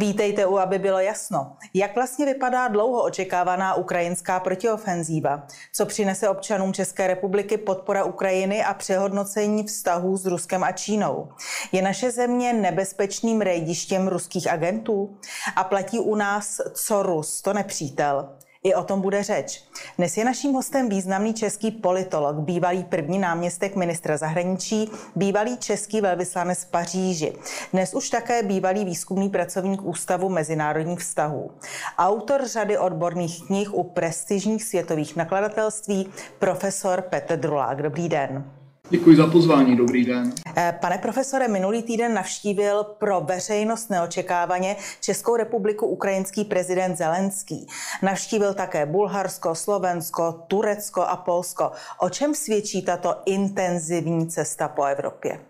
Vítejte u, aby bylo jasno. Jak vlastně vypadá dlouho očekávaná ukrajinská protiofenzíva? Co přinese občanům České republiky podpora Ukrajiny a přehodnocení vztahů s Ruskem a Čínou? Je naše země nebezpečným rejdištěm ruských agentů? A platí u nás co Rus, to nepřítel? I o tom bude řeč. Dnes je naším hostem významný český politolog, bývalý první náměstek ministra zahraničí, bývalý český velvyslanec v Paříži. Dnes už také bývalý výzkumný pracovník Ústavu mezinárodních vztahů. Autor řady odborných knih u prestižních světových nakladatelství, profesor Petr Drulák. Dobrý den. Děkuji za pozvání, dobrý den. Eh, pane profesore, minulý týden navštívil pro veřejnost neočekávaně Českou republiku ukrajinský prezident Zelenský. Navštívil také Bulharsko, Slovensko, Turecko a Polsko. O čem svědčí tato intenzivní cesta po Evropě?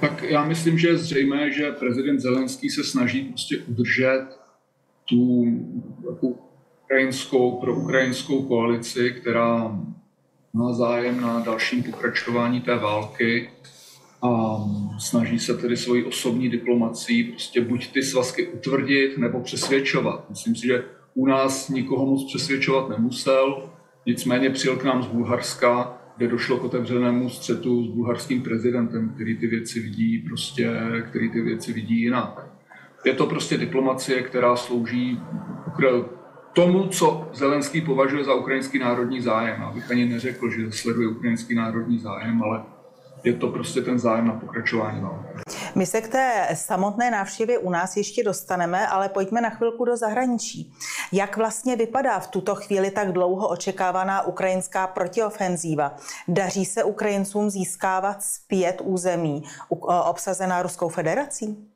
Tak já myslím, že je zřejmé, že prezident Zelenský se snaží prostě udržet tu ukrajinskou, pro ukrajinskou koalici, která má zájem na dalším pokračování té války a snaží se tedy svoji osobní diplomací prostě buď ty svazky utvrdit nebo přesvědčovat. Myslím si, že u nás nikoho moc přesvědčovat nemusel, nicméně přijel k nám z Bulharska, kde došlo k otevřenému střetu s bulharským prezidentem, který ty věci vidí prostě, který ty věci vidí jinak. Je to prostě diplomacie, která slouží tomu, co Zelenský považuje za ukrajinský národní zájem. Abych ani neřekl, že sleduje ukrajinský národní zájem, ale je to prostě ten zájem na pokračování války. My se k té samotné návštěvě u nás ještě dostaneme, ale pojďme na chvilku do zahraničí. Jak vlastně vypadá v tuto chvíli tak dlouho očekávaná ukrajinská protiofenzíva? Daří se Ukrajincům získávat zpět území obsazená Ruskou federací?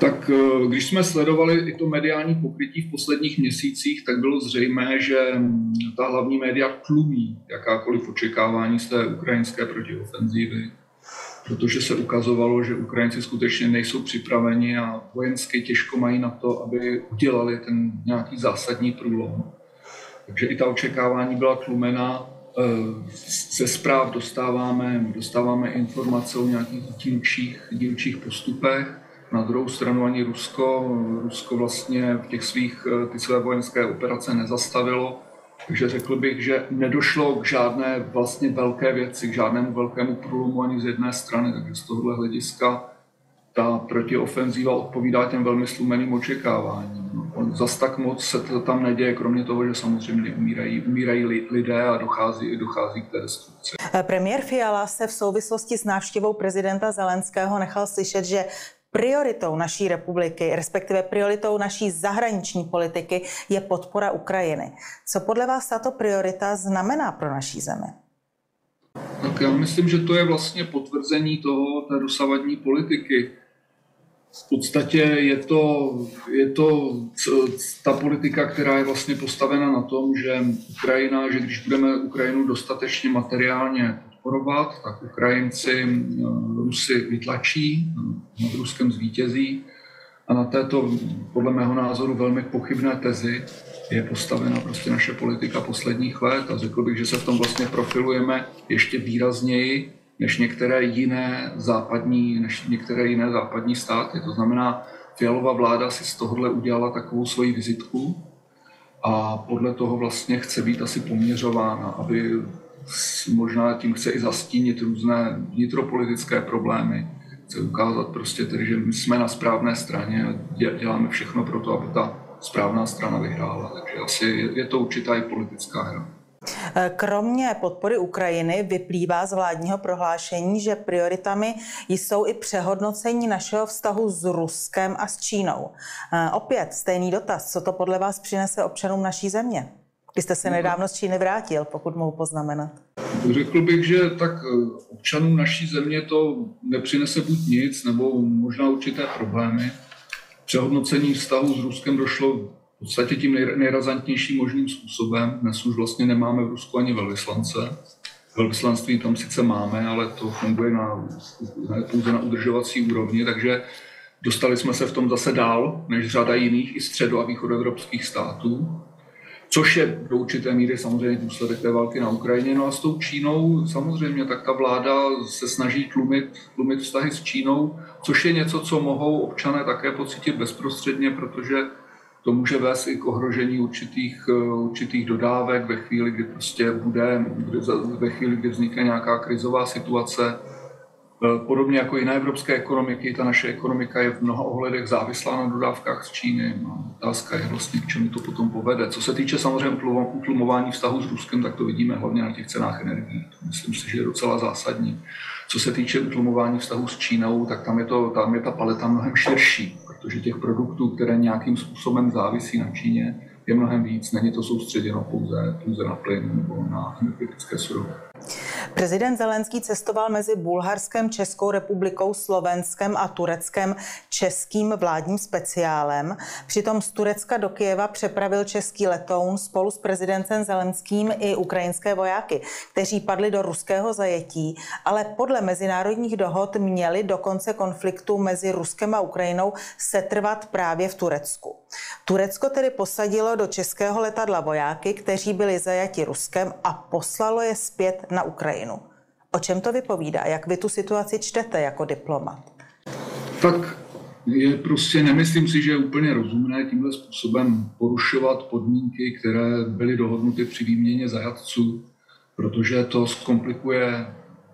Tak eh, když jsme sledovali i to mediální pokrytí v posledních měsících, tak bylo zřejmé, že mm, ta hlavní média tlumí jakákoliv očekávání z té ukrajinské protiofenzívy, protože se ukazovalo, že Ukrajinci skutečně nejsou připraveni a vojensky těžko mají na to, aby udělali ten nějaký zásadní průlom. Takže i ta očekávání byla tlumena. Eh, ze zpráv dostáváme, dostáváme informace o nějakých dílčích, dílčích postupech na druhou stranu ani Rusko, Rusko vlastně v těch svých, eh, ty své vojenské operace nezastavilo, takže řekl bych, že nedošlo k žádné vlastně velké věci, k žádnému velkému průlomu ani z jedné strany, takže z tohohle hlediska ta protiofenzíva odpovídá těm velmi slumeným očekáváním. No, zas tak moc se to tam neděje, kromě toho, že samozřejmě umírají, umírají lidé a dochází, dochází k té destrukci. Premiér Fiala se v souvislosti s návštěvou prezidenta Zelenského nechal slyšet, že prioritou naší republiky, respektive prioritou naší zahraniční politiky je podpora Ukrajiny. Co podle vás tato priorita znamená pro naší zemi? Tak já myslím, že to je vlastně potvrzení toho, té dosavadní politiky. V podstatě je to, je to ta politika, která je vlastně postavena na tom, že Ukrajina, že když budeme Ukrajinu dostatečně materiálně podporovat, tak Ukrajinci eh, Rusy vytlačí, eh, nad Ruskem zvítězí. A na této, podle mého názoru, velmi pochybné tezi je postavena prostě naše politika posledních let a řekl bych, že se v tom vlastně profilujeme ještě výrazněji než některé jiné západní, než některé jiné západní státy. To znamená, Fialová vláda si z tohohle udělala takovou svoji vizitku a podle toho vlastně chce být asi poměřována, aby možná tím chce i zastínit různé vnitropolitické problémy. Chce ukázat prostě tedy, že my jsme na správné straně a děláme všechno pro to, aby ta správná strana vyhrála. Takže asi je to určitá i politická hra. Kromě podpory Ukrajiny vyplývá z vládního prohlášení, že prioritami jsou i přehodnocení našeho vztahu s Ruskem a s Čínou. Opět stejný dotaz, co to podle vás přinese občanům naší země? Vy jste se nedávno z Číny vrátil, pokud mohu poznamenat. Řekl bych, že tak eh, občanům naší země to nepřinese buď nic, nebo možná určité problémy. Přehodnocení vztahu s Ruskem došlo v podstatě tím nejrazantnějším možným způsobem. Dnes už vlastně nemáme v Rusku ani velvyslance. Velvyslanství tam sice máme, ale to funguje na, pouze na udržovací úrovni, takže dostali jsme se v tom zase dál než řada jiných i středo- a východoevropských států. Což je do určité míry samozřejmě důsledek té války na Ukrajině. No a s tou Čínou samozřejmě tak ta vláda se snaží tlumit, tlumit vztahy s Čínou, což je něco, co mohou občané také pocítit bezprostředně, protože to může vést i k ohrožení určitých, eh, určitých dodávek ve chvíli, kdy prostě bude, ve chvíli, kdy vznikne nějaká krizová situace, podobně jako jiné evropské ekonomiky, ta naše ekonomika je v mnoha ohledech závislá na dodávkách z Číny. No, otázka je vlastně, k čemu to potom povede. Co se týče samozřejmě utlumování vztahu s Ruskem, tak to vidíme hlavně na těch cenách energií. To myslím si, že je docela zásadní. Co se týče utlumování vztahu s Čínou, tak tam je, to, tam je ta paleta mnohem širší, protože těch produktů, které nějakým způsobem závisí na Číně, je mnohem víc. Není to soustředěno pouze, pouze na plyn nebo na energetické suroviny. Prezident Zelenský cestoval mezi Bulharskem, Českou republikou, Slovenskem a Tureckem českým vládním speciálem. Přitom z Turecka do Kijeva přepravil český letoun spolu s prezidentem Zelenským i ukrajinské vojáky, kteří padli do ruského zajetí, ale podle mezinárodních dohod měli do konce konfliktu mezi Ruskem a Ukrajinou setrvat právě v Turecku. Turecko tedy posadilo do českého letadla vojáky, kteří byli zajati Ruskem a poslalo je zpět na Ukrajinu. O čem to vypovídá? Jak vy tu situaci čtete jako diplomat? Tak je prostě, nemyslím si, že je úplně rozumné tímhle způsobem porušovat podmínky, které byly dohodnuty při výměně zajatců, protože to zkomplikuje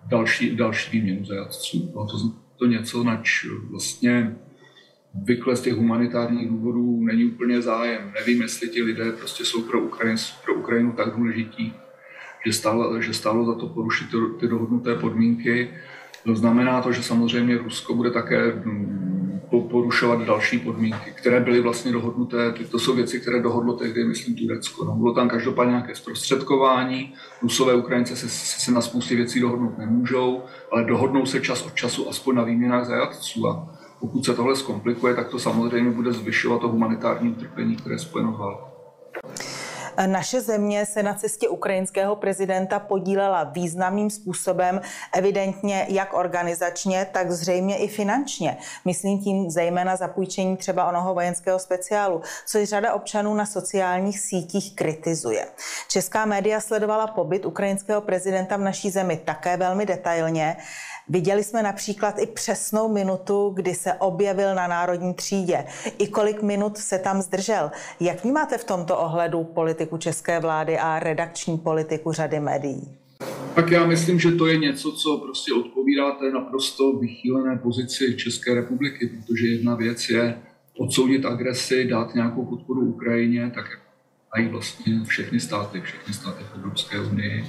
další, další výměnu zajatců. No to, to něco, nač vlastně obvykle z těch humanitárních důvodů není úplně zájem. Nevím, jestli ti lidé prostě jsou pro, Ukrajin, pro Ukrajinu tak důležití, že stálo, že stálo za to porušit ty, ty dohodnuté podmínky. To znamená to, že samozřejmě Rusko bude také mm, porušovat další podmínky, které byly vlastně dohodnuté. To jsou věci, které dohodlo tehdy, myslím, Turecko. No, bylo tam každopádně nějaké zprostředkování. Rusové Ukrajince se, se na spoustě věcí dohodnout nemůžou, ale dohodnou se čas od času aspoň na výměnách zajatců. A pokud se tohle zkomplikuje, tak to samozřejmě bude zvyšovat to humanitární utrpení, které je spojeno s válkou. Naše země se na cestě ukrajinského prezidenta podílela významným způsobem, evidentně jak organizačně, tak zřejmě i finančně. Myslím tím zejména zapůjčení třeba onoho vojenského speciálu, což řada občanů na sociálních sítích kritizuje. Česká média sledovala pobyt ukrajinského prezidenta v naší zemi také velmi detailně. Viděli jsme například i přesnou minutu, kdy se objevil na národní třídě. I kolik minut se tam zdržel. Jak vnímáte v tomto ohledu politiku české vlády a redakční politiku řady médií? Tak já myslím, že to je něco, co prostě odpovídá té naprosto vychýlené pozici České republiky, protože jedna věc je odsoudit agresi, dát nějakou podporu Ukrajině, tak jak mají vlastně všechny státy, všechny státy v Evropské unii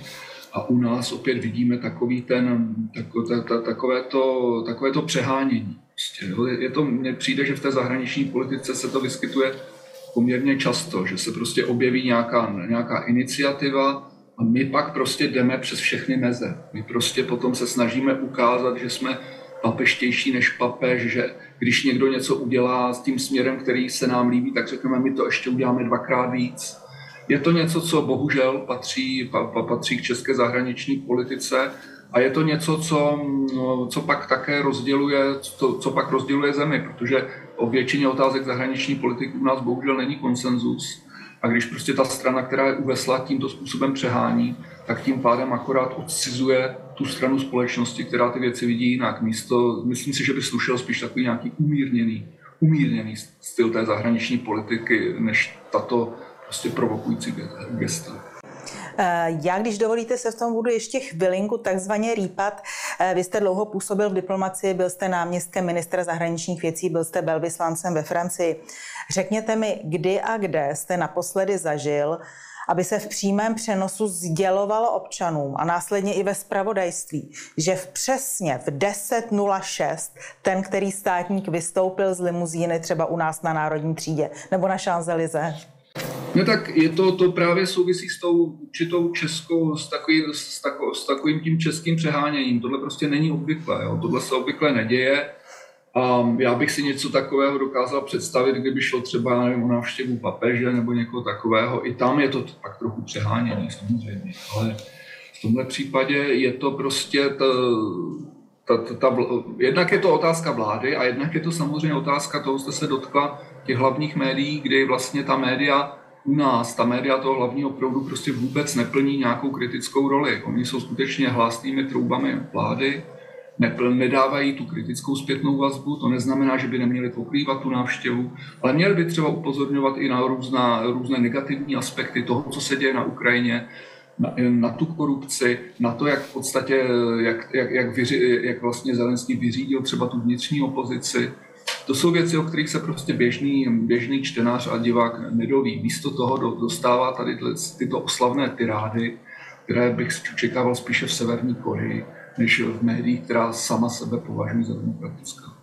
a u nás opět vidíme takový ten, takové, takové, to, takové to přehánění. Prostě, je to, mně přijde, že v té zahraniční politice se to vyskytuje poměrně často, že se prostě objeví nějaká, nějaká iniciativa a my pak prostě jdeme přes všechny meze. My prostě potom se snažíme ukázat, že jsme papeštější než papež, že když někdo něco udělá s tím směrem, který se nám líbí, tak řekneme, my to ještě uděláme dvakrát víc. Je to něco, co bohužel patří, pa, patří k české zahraniční politice a je to něco, co, no, co pak také rozděluje, co, co pak rozděluje zemi, protože o většině otázek zahraniční politiky u nás bohužel není konsenzus. A když prostě ta strana, která je uvesla, tímto způsobem přehání, tak tím pádem akorát odcizuje tu stranu společnosti, která ty věci vidí jinak. Místo, myslím si, že by slušel spíš takový nějaký umírněný, umírněný styl té zahraniční politiky, než tato prostě provokující gesta. Eh, já, když dovolíte, se v tom budu ještě chvilinku takzvaně rýpat. Eh, vy jste dlouho působil v diplomaci, byl jste náměstkem ministra zahraničních věcí, byl jste velvyslancem ve Francii. Řekněte mi, kdy a kde jste naposledy zažil, aby se v přímém přenosu sdělovalo občanům a následně i ve spravodajství, že v přesně v 10.06 ten, který státník vystoupil z limuzíny třeba u nás na Národní třídě nebo na Champs-Élysées. No tak je to, to právě souvisí s tou určitou českou, s, takový, s, tako, s takovým tím českým přeháněním. Tohle prostě není obvyklé, jo. tohle se obvykle neděje. A já bych si něco takového dokázal představit, kdyby šlo třeba nevím, o návštěvu papeže nebo někoho takového. I tam je to pak trochu přehánění samozřejmě, ale v tomhle případě je to prostě ta, ta, ta, ta, jednak je to otázka vlády a jednak je to samozřejmě otázka, toho jste se dotkla, těch hlavních médií, kdy vlastně ta média u nás ta média toho hlavního proudu prostě vůbec neplní nějakou kritickou roli. Oni jsou skutečně hlásnými troubami vlády, nepl, nedávají tu kritickou zpětnou vazbu, to neznamená, že by neměli pokrývat tu návštěvu, ale měli by třeba upozorňovat i na různá, různé negativní aspekty toho, co se děje na Ukrajině, na, na tu korupci, na to, jak v podstatě, jak, jak, jak, vyři, jak vlastně Zelenský vyřídil třeba tu vnitřní opozici. To jsou věci, o kterých se prostě běžný, běžný čtenář a divák nedoví. Místo toho dostává tady tyto oslavné tyrády, které bych čekával spíše v Severní Koreji, než v médiích, která sama sebe považují za demokratická.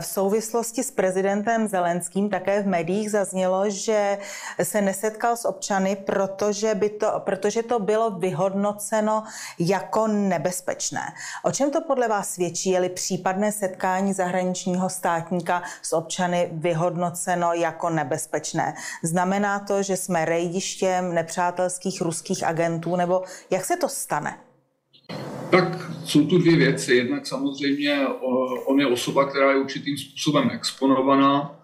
V souvislosti s prezidentem Zelenským také v médiích zaznělo, že se nesetkal s občany, protože, by to, protože to bylo vyhodnoceno jako nebezpečné. O čem to podle vás svědčí, je-li případné setkání zahraničního státníka s občany vyhodnoceno jako nebezpečné? Znamená to, že jsme rejdištěm nepřátelských ruských agentů, nebo jak se to stane? Tak jsou tu dvě věci. Jednak samozřejmě on je osoba, která je určitým způsobem exponovaná.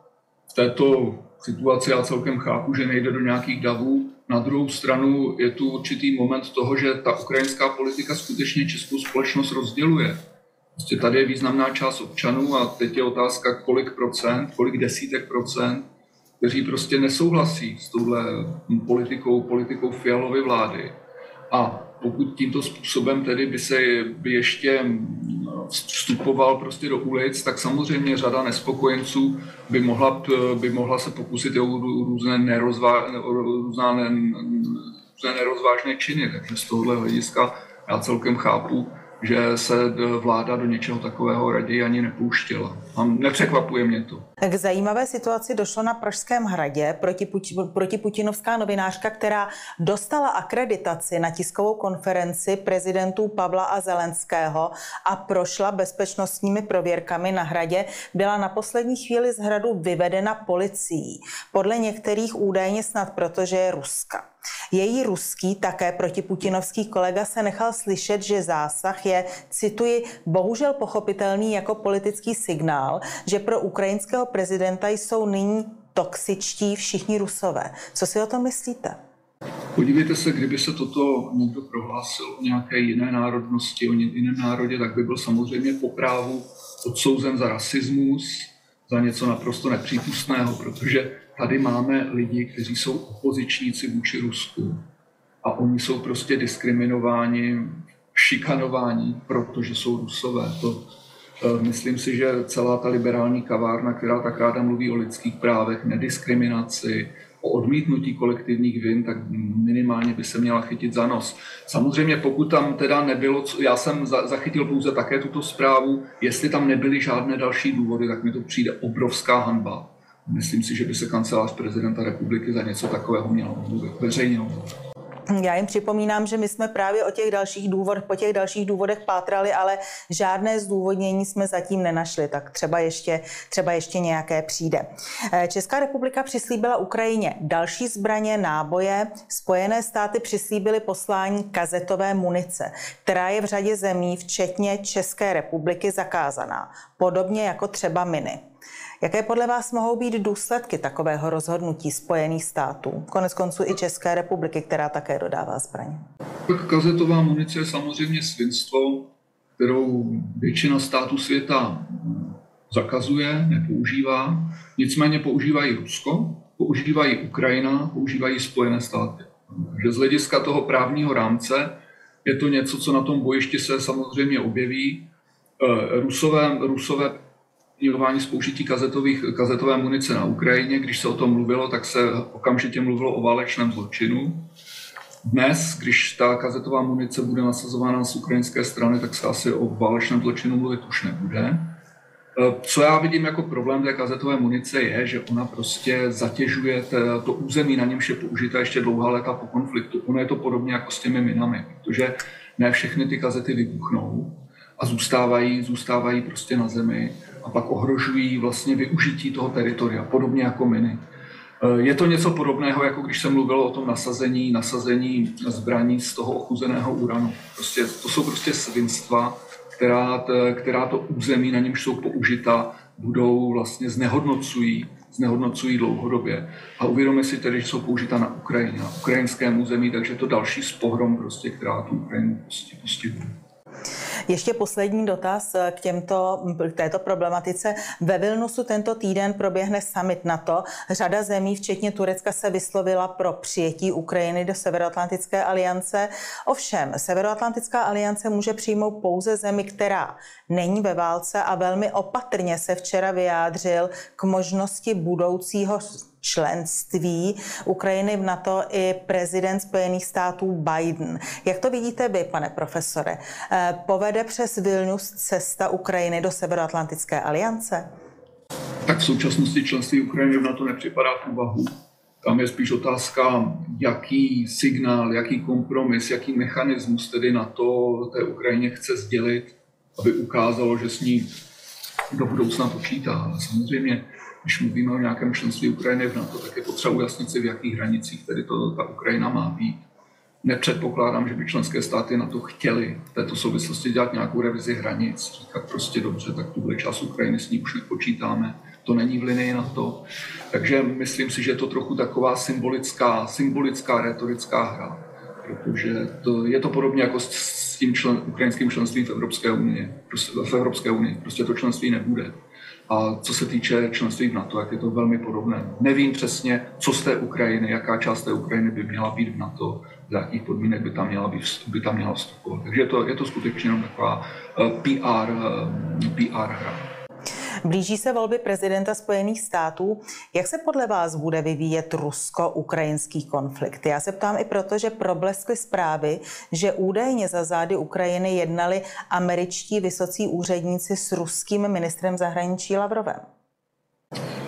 V této situaci já celkem chápu, že nejde do nějakých davů. Na druhou stranu je tu určitý moment toho, že ta ukrajinská politika skutečně českou společnost rozděluje. Prostě tady je významná část občanů a teď je otázka, kolik procent, kolik desítek procent, kteří prostě nesouhlasí s touhle politikou, politikou Fialovy vlády. A pokud tímto způsobem tedy by se by ještě vstupoval prostě do ulic, tak samozřejmě řada nespokojenců by mohla, by mohla se pokusit o různé, nerozvá, různé nerozvážné činy. Takže z tohohle hlediska já celkem chápu, že se vláda do něčeho takového raději ani nepouštěla. A nepřekvapuje mě to. K zajímavé situaci došlo na Pražském hradě proti, proti Putinovská novinářka, která dostala akreditaci na tiskovou konferenci prezidentů Pavla a Zelenského a prošla bezpečnostními prověrkami na hradě, byla na poslední chvíli z hradu vyvedena policií. Podle některých údajně snad protože je Ruska. Její ruský, také protiputinovský kolega se nechal slyšet, že zásah je, cituji, bohužel pochopitelný jako politický signál, že pro ukrajinského prezidenta jsou nyní toxičtí všichni rusové. Co si o tom myslíte? Podívejte se, kdyby se toto někdo prohlásil o nějaké jiné národnosti, o jiném národě, tak by byl samozřejmě po právu odsouzen za rasismus, za něco naprosto nepřípustného, protože tady máme lidi, kteří jsou opozičníci vůči Rusku a oni jsou prostě diskriminováni, šikanováni, protože jsou Rusové. To, eh, myslím si, že celá ta liberální kavárna, která tak ráda mluví o lidských právech, nediskriminaci, o odmítnutí kolektivních vin, tak minimálně by se měla chytit za nos. Samozřejmě pokud tam teda nebylo, já jsem zachytil pouze také tuto zprávu, jestli tam nebyly žádné další důvody, tak mi to přijde obrovská hanba. Myslím si, že by se kancelář prezidenta republiky za něco takového měl mluvit, veřejně já jim připomínám, že my jsme právě o těch dalších důvodech, po těch dalších důvodech pátrali, ale žádné zdůvodnění jsme zatím nenašli, tak třeba ještě, třeba ještě nějaké přijde. Eh, Česká republika přislíbila Ukrajině další zbraně, náboje. Spojené státy přislíbily poslání kazetové munice, která je v řadě zemí, včetně České republiky, zakázaná. Podobně jako třeba miny. Jaké podle vás mohou být důsledky takového rozhodnutí Spojených států, konec konců i České republiky, která také dodává zbraně? Tak kazetová munice je samozřejmě svinstvo, kterou většina států světa zakazuje, nepoužívá. Nicméně používají Rusko, používají Ukrajina, používají Spojené státy. Takže z hlediska toho právního rámce je to něco, co na tom bojišti se samozřejmě objeví. Eh, Rusové, Rusové udělování z použití kazetových, kazetové munice na Ukrajině. Když se o tom mluvilo, tak se okamžitě mluvilo o válečném zločinu. Dnes, když ta kazetová munice bude nasazována z ukrajinské strany, tak se asi o válečném zločinu mluvit už nebude. Co já vidím jako problém té kazetové munice je, že ona prostě zatěžuje to území, na němž je použita ještě dlouhá léta po konfliktu. Ono je to podobně jako s těmi minami, protože ne všechny ty kazety vybuchnou a zůstávají, zůstávají prostě na zemi a pak ohrožují vlastně využití toho teritoria, podobně jako miny. Eh, je to něco podobného, jako když se mluvilo o tom nasazení, nasazení zbraní z toho ochuzeného uranu. Prostě, to jsou prostě svinstva, která, která to území, na němž jsou použita, budou vlastně znehodnocují, znehodnocují dlouhodobě. A uvědomíme si tedy, že jsou použita na Ukrajině, na ukrajinském území, takže to další spohrom, prostě, která tu Ukrajinu postihuje. Ještě poslední dotaz eh, k, těmto, k této problematice. Ve Vilnusu tento týden proběhne summit NATO. Řada zemí, včetně Turecka, se vyslovila pro přijetí Ukrajiny do Severoatlantické aliance. Ovšem, Severoatlantická aliance může přijmout pouze zemi, která není ve válce a velmi opatrně se včera vyjádřil k možnosti budoucího členství Ukrajiny v NATO i prezident Spojených států Biden. Jak to vidíte vy, pane profesore? Eh, povede přes Vilnius cesta Ukrajiny do Severoatlantické aliance? Tak v současnosti členství Ukrajiny v NATO nepřipadá v úvahu. Tam je spíš otázka, jaký signál, jaký kompromis, jaký mechanismus tedy na to té Ukrajině chce sdělit, aby ukázalo, že s ní do budoucna počítá. Samozřejmě když mluvíme o nějakém členství Ukrajiny v NATO, tak je potřeba ujasnit si, v jakých hranicích tedy to, ta Ukrajina má být. Nepředpokládám, že by členské státy na to chtěli v této souvislosti dělat nějakou revizi hranic, říkat prostě dobře, tak tuhle část Ukrajiny s ní už nepočítáme, to není v linii na to. Takže myslím si, že je to trochu taková symbolická, symbolická retorická hra, protože to, je to podobně jako s, s tím člen, ukrajinským členstvím v Evropské unii. Prostě, v Evropské unii. Prostě to členství nebude. A co se týče členství v NATO, jak je to velmi podobné. Nevím přesně, co z té Ukrajiny, jaká část té Ukrajiny by měla být v NATO, za jakých podmínek by tam měla, být, by tam měla vstupovat. Takže je to, je to skutečně jenom taková uh, PR, uh, PR hra. Blíží se volby prezidenta Spojených států. Jak se podle vás bude vyvíjet rusko-ukrajinský konflikt? Já se ptám i proto, že probleskly zprávy, že údajně za zády Ukrajiny jednali američtí vysocí úředníci s ruským ministrem zahraničí Lavrovem.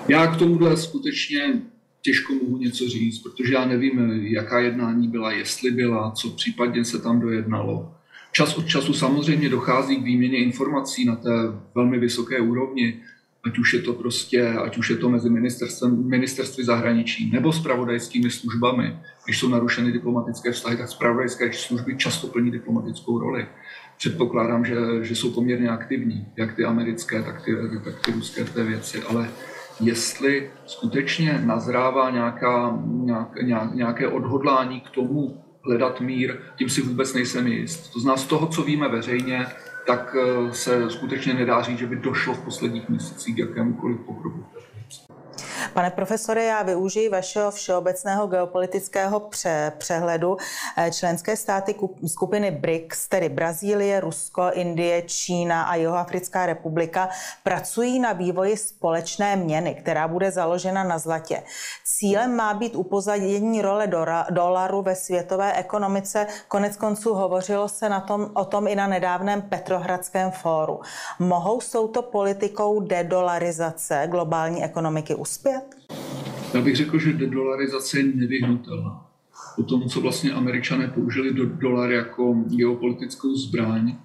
Já k tomuhle skutečně těžko mohu něco říct, protože já nevím, jaká jednání byla, jestli byla, co případně se tam dojednalo. Čas od času samozřejmě dochází k výměně informací na té velmi vysoké úrovni, ať už je to prostě, ať už je to mezi ministerstvem, ministerství zahraničí nebo spravodajskými službami. Když jsou narušeny diplomatické vztahy, tak spravodajské služby často plní diplomatickou roli. Předpokládám, že, že jsou poměrně aktivní, jak ty americké, tak ty, tak ty ruské v té věci, ale jestli skutečně nazrává nějaká, nějak, nějaké odhodlání k tomu, hledat mír, tím si vůbec nejsem jist. To znamená, z toho, co víme veřejně, tak eh, se skutečně nedá říct, že by došlo v posledních měsících k jakémukoliv pokroku. Pane profesore, já využiji vašeho všeobecného geopolitického pře- přehledu. Eh, členské státy skupiny BRICS, tedy Brazílie, Rusko, Indie, Čína a Jihoafrická republika, pracují na vývoji společné měny, která bude založena na zlatě. Cílem má být upozadění role dolaru ve světové ekonomice. Konec konců hovořilo se na tom, o tom i na nedávném Petrohradském fóru. Mohou s touto politikou dedolarizace globální ekonomiky uspět? Já bych řekl, že dedolarizace je nevyhnutelná. Po tom, co vlastně američané použili do dolar jako geopolitickou zbraň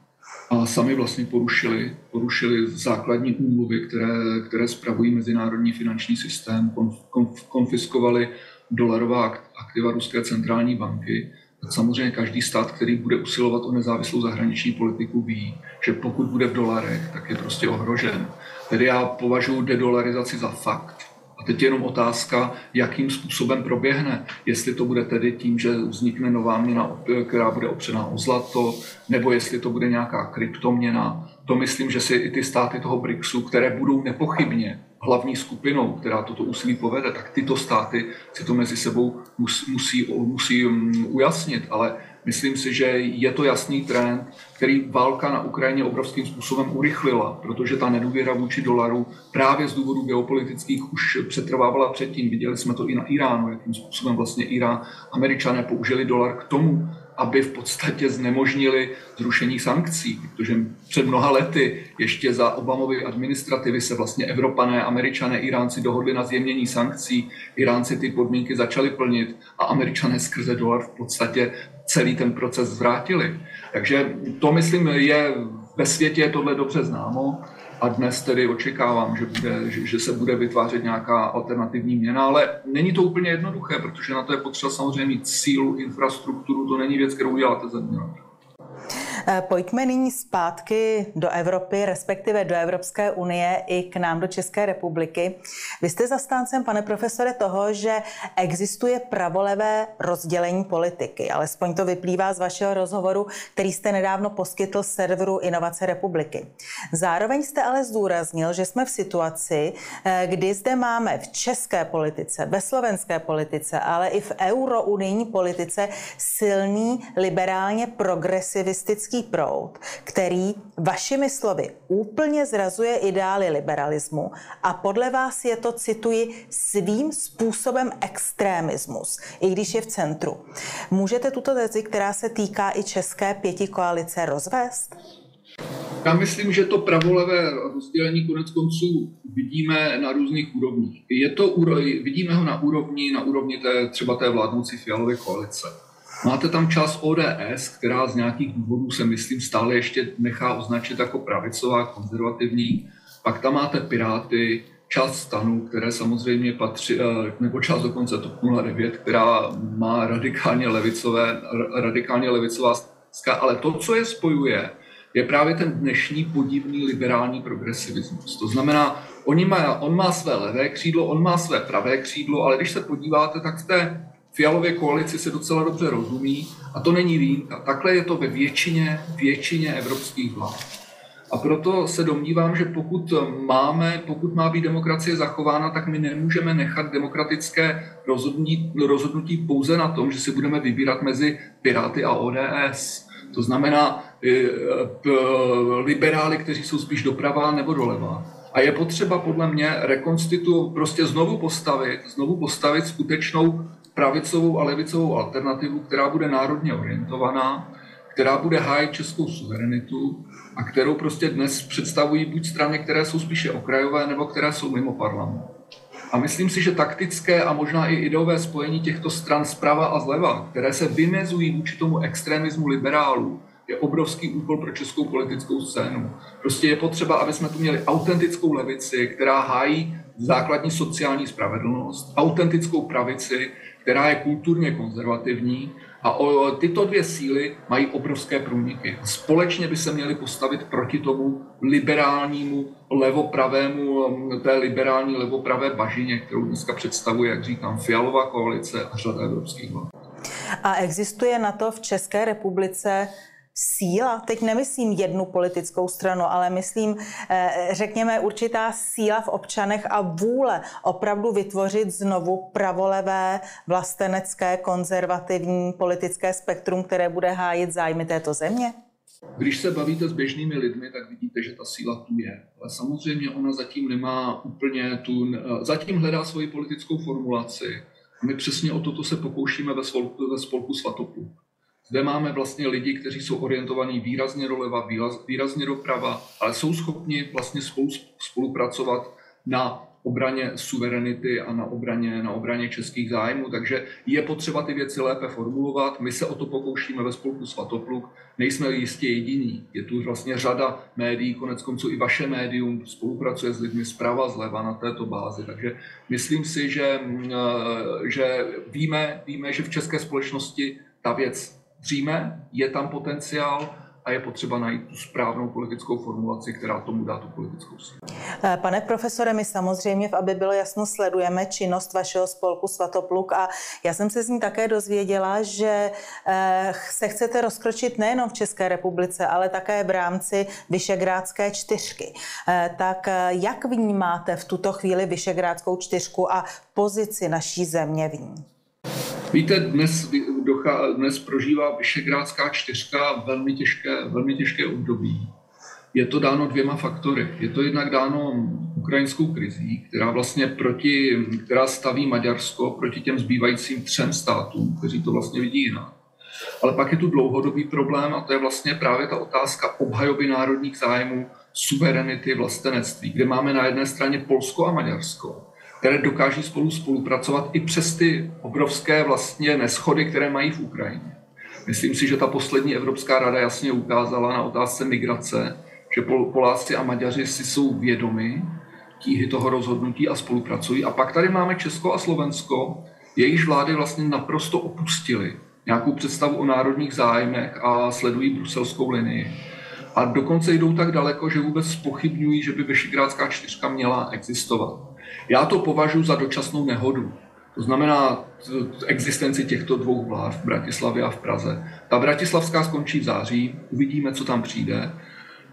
a sami vlastně porušili, porušili základní úmluvy, které, které spravují mezinárodní finanční systém, konf, konf, konfiskovali dolarová aktiva Ruské centrální banky, tak samozřejmě každý stát, který bude usilovat o nezávislou zahraniční politiku, ví, že pokud bude v dolarech, tak je prostě ohrožen. Tedy já považuji dedolarizaci za fakt teď je jenom otázka, jakým způsobem proběhne. Jestli to bude tedy tím, že vznikne nová měna, která bude opřená o zlato, nebo jestli to bude nějaká kryptoměna. To myslím, že si i ty státy toho BRICSu, které budou nepochybně hlavní skupinou, která toto úsilí povede, tak tyto státy si to mezi sebou musí, musí, musí um, ujasnit. Ale Myslím si, že je to jasný trend, který válka na Ukrajině obrovským způsobem urychlila, protože ta nedůvěra vůči dolaru právě z důvodu geopolitických už přetrvávala předtím. Viděli jsme to i na Iránu, jakým způsobem vlastně Irán, američané použili dolar k tomu, aby v podstatě znemožnili zrušení sankcí, protože před mnoha lety ještě za Obamovy administrativy se vlastně Evropané, Američané, Iránci dohodli na zjemnění sankcí, Iránci ty podmínky začali plnit a Američané skrze dolar v podstatě celý ten proces zvrátili. Takže to, myslím, je ve světě je tohle dobře známo. A dnes tedy očekávám, že, bude, že, že se bude vytvářet nějaká alternativní měna, ale není to úplně jednoduché, protože na to je potřeba samozřejmě mít sílu, infrastrukturu, to není věc, kterou děláte ze dne pojďme nyní zpátky do Evropy, respektive do Evropské unie i k nám do České republiky. Vy jste zastáncem, pane profesore, toho, že existuje pravolevé rozdělení politiky. Alespoň to vyplývá z vašeho rozhovoru, který jste nedávno poskytl serveru Inovace republiky. Zároveň jste ale zdůraznil, že jsme v situaci, eh, kdy zde máme v české politice, ve slovenské politice, ale i v eurounijní politice silný liberálně progresivistický proud, který vašimi slovy úplně zrazuje ideály liberalismu a podle vás je to, cituji, svým způsobem extrémismus, i když je v centru. Můžete tuto tezi, která se týká i české pěti koalice, rozvést? Já myslím, že to pravolevé rozdělení konec konců vidíme na různých úrovních. Je to, vidíme ho na úrovni, na úrovni té, třeba té vládnoucí fialové koalice. Máte tam část ODS, která z nějakých důvodů se myslím stále ještě nechá označit jako pravicová, konzervativní. Pak tam máte Piráty, část stanů, které samozřejmě patří, eh, nebo část dokonce TOP 09, která má radikálně levicové, radikálně levicová ale to, co je spojuje, je právě ten dnešní podivný liberální progresivismus. To znamená, oni má, on má své levé křídlo, on má své pravé křídlo, ale když se podíváte, tak v té fialové koalici se docela dobře rozumí a to není výjimka. Takhle je to ve většině, většině evropských vlád. A proto se domnívám, že pokud máme, pokud má být demokracie zachována, tak my nemůžeme nechat demokratické rozhodnutí, rozhodnutí pouze na tom, že si budeme vybírat mezi Piráty a ODS. To znamená e, e, liberály, kteří jsou spíš doprava nebo doleva. A je potřeba podle mě rekonstitu, prostě znovu postavit, znovu postavit skutečnou pravicovou a levicovou alternativu, která bude národně orientovaná, která bude hájit českou suverenitu a kterou prostě dnes představují buď strany, které jsou spíše okrajové, nebo které jsou mimo parlament. A myslím si, že taktické a možná i ideové spojení těchto stran zprava a zleva, které se vymezují vůči tomu extremismu liberálů, je obrovský úkol pro českou politickou scénu. Prostě je potřeba, aby jsme tu měli autentickou levici, která hájí základní sociální spravedlnost, autentickou pravici, která je kulturně konzervativní a o, tyto dvě síly mají obrovské průniky. Společně by se měly postavit proti tomu liberálnímu levopravému, té liberální levopravé bažině, kterou dneska představuje, jak říkám, Fialová koalice a řada evropských vlád. A existuje na to v České republice síla, teď nemyslím jednu politickou stranu, ale myslím, eh, řekněme, určitá síla v občanech a vůle opravdu vytvořit znovu pravolevé, vlastenecké, konzervativní politické spektrum, které bude hájit zájmy této země? Když se bavíte s běžnými lidmi, tak vidíte, že ta síla tu je. Ale samozřejmě ona zatím nemá úplně tu, eh, zatím hledá svoji politickou formulaci. A my přesně o toto se pokoušíme ve spolku, ve spolku Svatopluk. Zde máme vlastně lidi, kteří jsou orientovaní výrazně doleva, výrazně doprava, ale jsou schopni vlastně spolu, spolupracovat na obraně suverenity a na obraně, na obraně českých zájmů. Takže je potřeba ty věci lépe formulovat. My se o to pokoušíme ve spolku Svatopluk. Nejsme jistě jediní. Je tu vlastně řada médií, konec konců i vaše médium spolupracuje s lidmi zprava, zleva na této bázi. Takže myslím si, že, že víme, víme, že v české společnosti ta věc přijme, je tam potenciál a je potřeba najít tu správnou politickou formulaci, která tomu dá tu politickou sílu. Eh, pane profesore, my samozřejmě, aby bylo jasno, sledujeme činnost vašeho spolku Svatopluk a já jsem se z ní také dozvěděla, že eh, se chcete rozkročit nejenom v České republice, ale také v rámci Vyšegrádské čtyřky. Eh, tak jak vnímáte v tuto chvíli Vyšegrádskou čtyřku a pozici naší země v ní? Víte, dnes, dnes prožívá Vyšegrádská čtyřka velmi těžké, velmi těžké období. Je to dáno dvěma faktory. Je to jednak dáno ukrajinskou krizí, která vlastně proti, která staví Maďarsko proti těm zbývajícím třem státům, kteří to vlastně vidí jinak. Ale pak je tu dlouhodobý problém a to je vlastně právě ta otázka obhajoby národních zájmů, suverenity, vlastenectví, kde máme na jedné straně Polsko a Maďarsko, které dokáží spolu spolupracovat i přes ty obrovské vlastně neschody, které mají v Ukrajině. Myslím si, že ta poslední Evropská rada jasně ukázala na otázce migrace, že Poláci a Maďaři si jsou vědomi tíhy toho rozhodnutí a spolupracují. A pak tady máme Česko a Slovensko, jejichž vlády vlastně naprosto opustili nějakou představu o národních zájmech a sledují bruselskou linii. A dokonce jdou tak daleko, že vůbec spochybňují, že by Vyšegrádská čtyřka měla existovat. Já to považuji za dočasnou nehodu. To znamená existenci těchto dvou vlád v Bratislavě a v Praze. Ta bratislavská skončí v září, uvidíme, co tam přijde.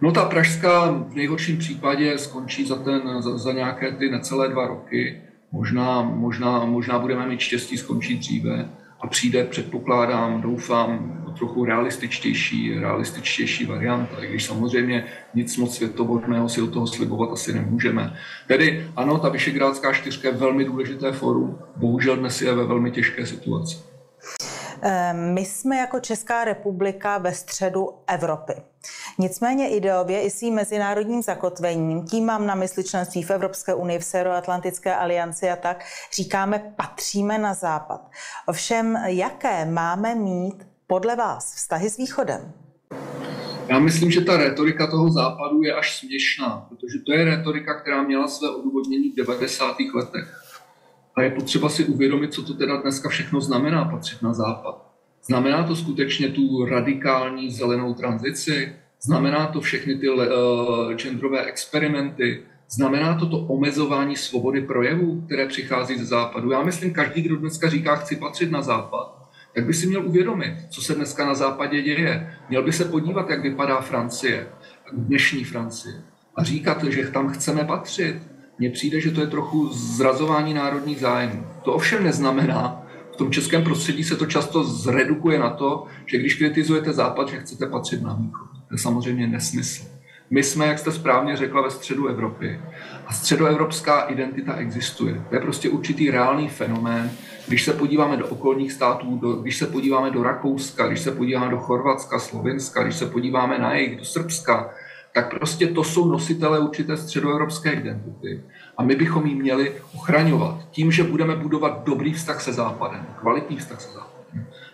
No ta pražská v nejhorším případě skončí za, ten, za, za nějaké ty necelé dva roky. Možná, možná, možná budeme mít štěstí skončit dříve a přijde, předpokládám, doufám, trochu realističtější, realističtější varianta, i když samozřejmě nic moc světoborného si od toho slibovat asi nemůžeme. Tedy ano, ta Vyšegrádská čtyřka je velmi důležité forum, bohužel dnes je ve velmi těžké situaci. Ehm, my jsme jako Česká republika ve středu Evropy. Nicméně ideově i svým mezinárodním zakotvením, tím mám na mysli členství v Evropské unii, v Severoatlantické alianci a tak, říkáme, patříme na západ. Ovšem, jaké máme mít podle vás vztahy s Východem? Já myslím, že ta retorika toho západu je až směšná, protože to je retorika, která měla své odůvodnění v 90. letech. A je potřeba si uvědomit, co to teda dneska všechno znamená patřit na západ. Znamená to skutečně tu radikální zelenou tranzici? Znamená to všechny ty uh, genderové experimenty? Znamená to to omezování svobody projevu, které přichází ze západu? Já myslím, každý, kdo dneska říká, chci patřit na západ, tak by si měl uvědomit, co se dneska na západě děje. Měl by se podívat, jak vypadá Francie, dnešní Francie, a říkat, že tam chceme patřit. Mně přijde, že to je trochu zrazování národních zájmů. To ovšem neznamená, v tom českém prostředí se to často zredukuje na to, že když kritizujete Západ, že chcete patřit na východ. To je samozřejmě nesmysl. My jsme, jak jste správně řekla, ve středu Evropy. A středoevropská identita existuje. To je prostě určitý reálný fenomén. Když se podíváme do okolních států, do, když se podíváme do Rakouska, když se podíváme do Chorvatska, Slovenska, když se podíváme na jejich, do Srbska, tak prostě to jsou nositele určité středoevropské identity. A my bychom ji měli ochraňovat tím, že budeme budovat dobrý vztah se Západem, kvalitní vztah se Západem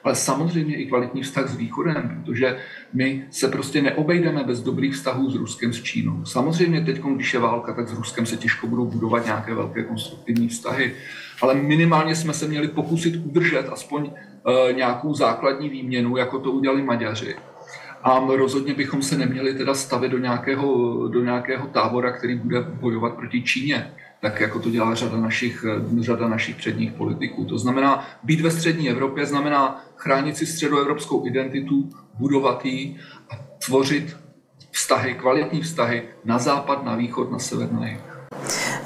ale samozřejmě i kvalitní vztah s Východem, protože my se prostě neobejdeme bez dobrých vztahů s Ruskem, s Čínou. Samozřejmě teď, když je válka, tak s Ruskem se těžko budou budovat nějaké velké konstruktivní vztahy, ale minimálně jsme se měli pokusit udržet aspoň uh, nějakou základní výměnu, jako to udělali Maďaři. A rozhodně bychom se neměli teda stavit do nějakého, do nějakého tábora, který bude bojovat proti Číně tak jako to dělá řada našich, řada našich předních politiků. To znamená, být ve střední Evropě znamená chránit si středoevropskou identitu, budovat ji a tvořit vztahy, kvalitní vztahy na západ, na východ, na sever, na jih.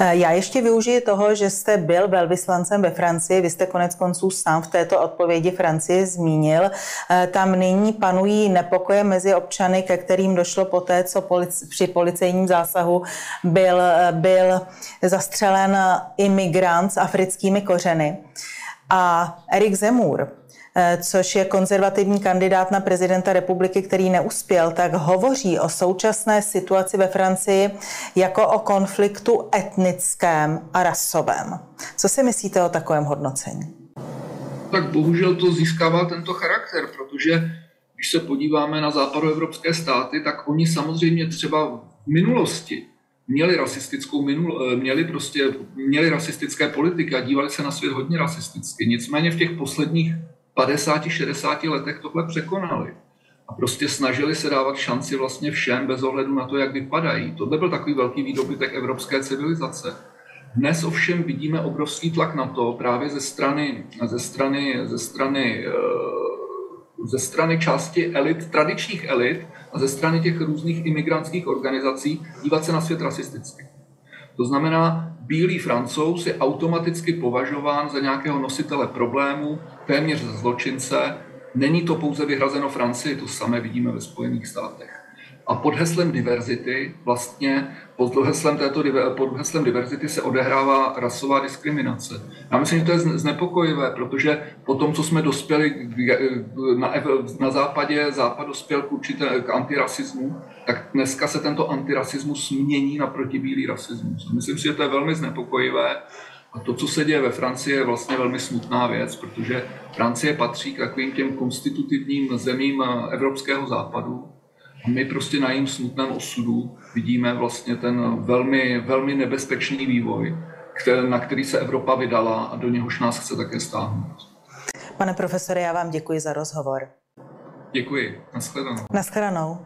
Eh, já ještě využiji toho, že jste byl velvyslancem ve Francii, vy jste konec konců sám v této odpovědi Francie zmínil. Eh, tam nyní panují nepokoje mezi občany, ke kterým došlo poté, co polic- při policejním zásahu byl, eh, byl zastřelen imigrant s africkými kořeny. A Erik Zemur, což je konzervativní kandidát na prezidenta republiky, který neuspěl, tak hovoří o současné situaci ve Francii jako o konfliktu etnickém a rasovém. Co si myslíte o takovém hodnocení? Tak bohužel to získává tento charakter, protože když se podíváme na západoevropské státy, tak oni samozřejmě třeba v minulosti měli rasistickou minul, eh, měli prostě, měli rasistické politiky a dívali se na svět hodně rasisticky. Nicméně v těch posledních 50-60 letech tohle překonali. A prostě snažili se dávat šanci vlastně všem bez ohledu na to, jak vypadají. Tohle byl takový velký výdobytek evropské civilizace. Dnes ovšem vidíme obrovský tlak na to právě ze strany, ze strany, ze strany, eh, ze strany části elit, tradičních elit a ze strany těch různých imigrantských organizací dívat se na svět rasisticky. To znamená, bílý francouz je automaticky považován za nějakého nositele problému, téměř za zločince. Není to pouze vyhrazeno Francii, to samé vidíme ve Spojených státech. A pod heslem diverzity, vlastně pod heslem, této, pod heslem diverzity se odehrává rasová diskriminace. Já myslím, že to je znepokojivé, protože po tom, co jsme dospěli na, na západě, západ dospěl k, určité, k antirasismu, tak dneska se tento antirasismus mění na protibílý rasismus. Myslím si, že to je velmi znepokojivé. A to, co se děje ve Francii, je vlastně velmi smutná věc, protože Francie patří k takovým těm konstitutivním zemím evropského západu, a my prostě na jejím smutném osudu vidíme vlastně ten velmi, velmi nebezpečný vývoj, na který se Evropa vydala a do něhož nás chce také stáhnout. Pane profesore, já vám děkuji za rozhovor. Děkuji. Naschledanou. Naschledanou.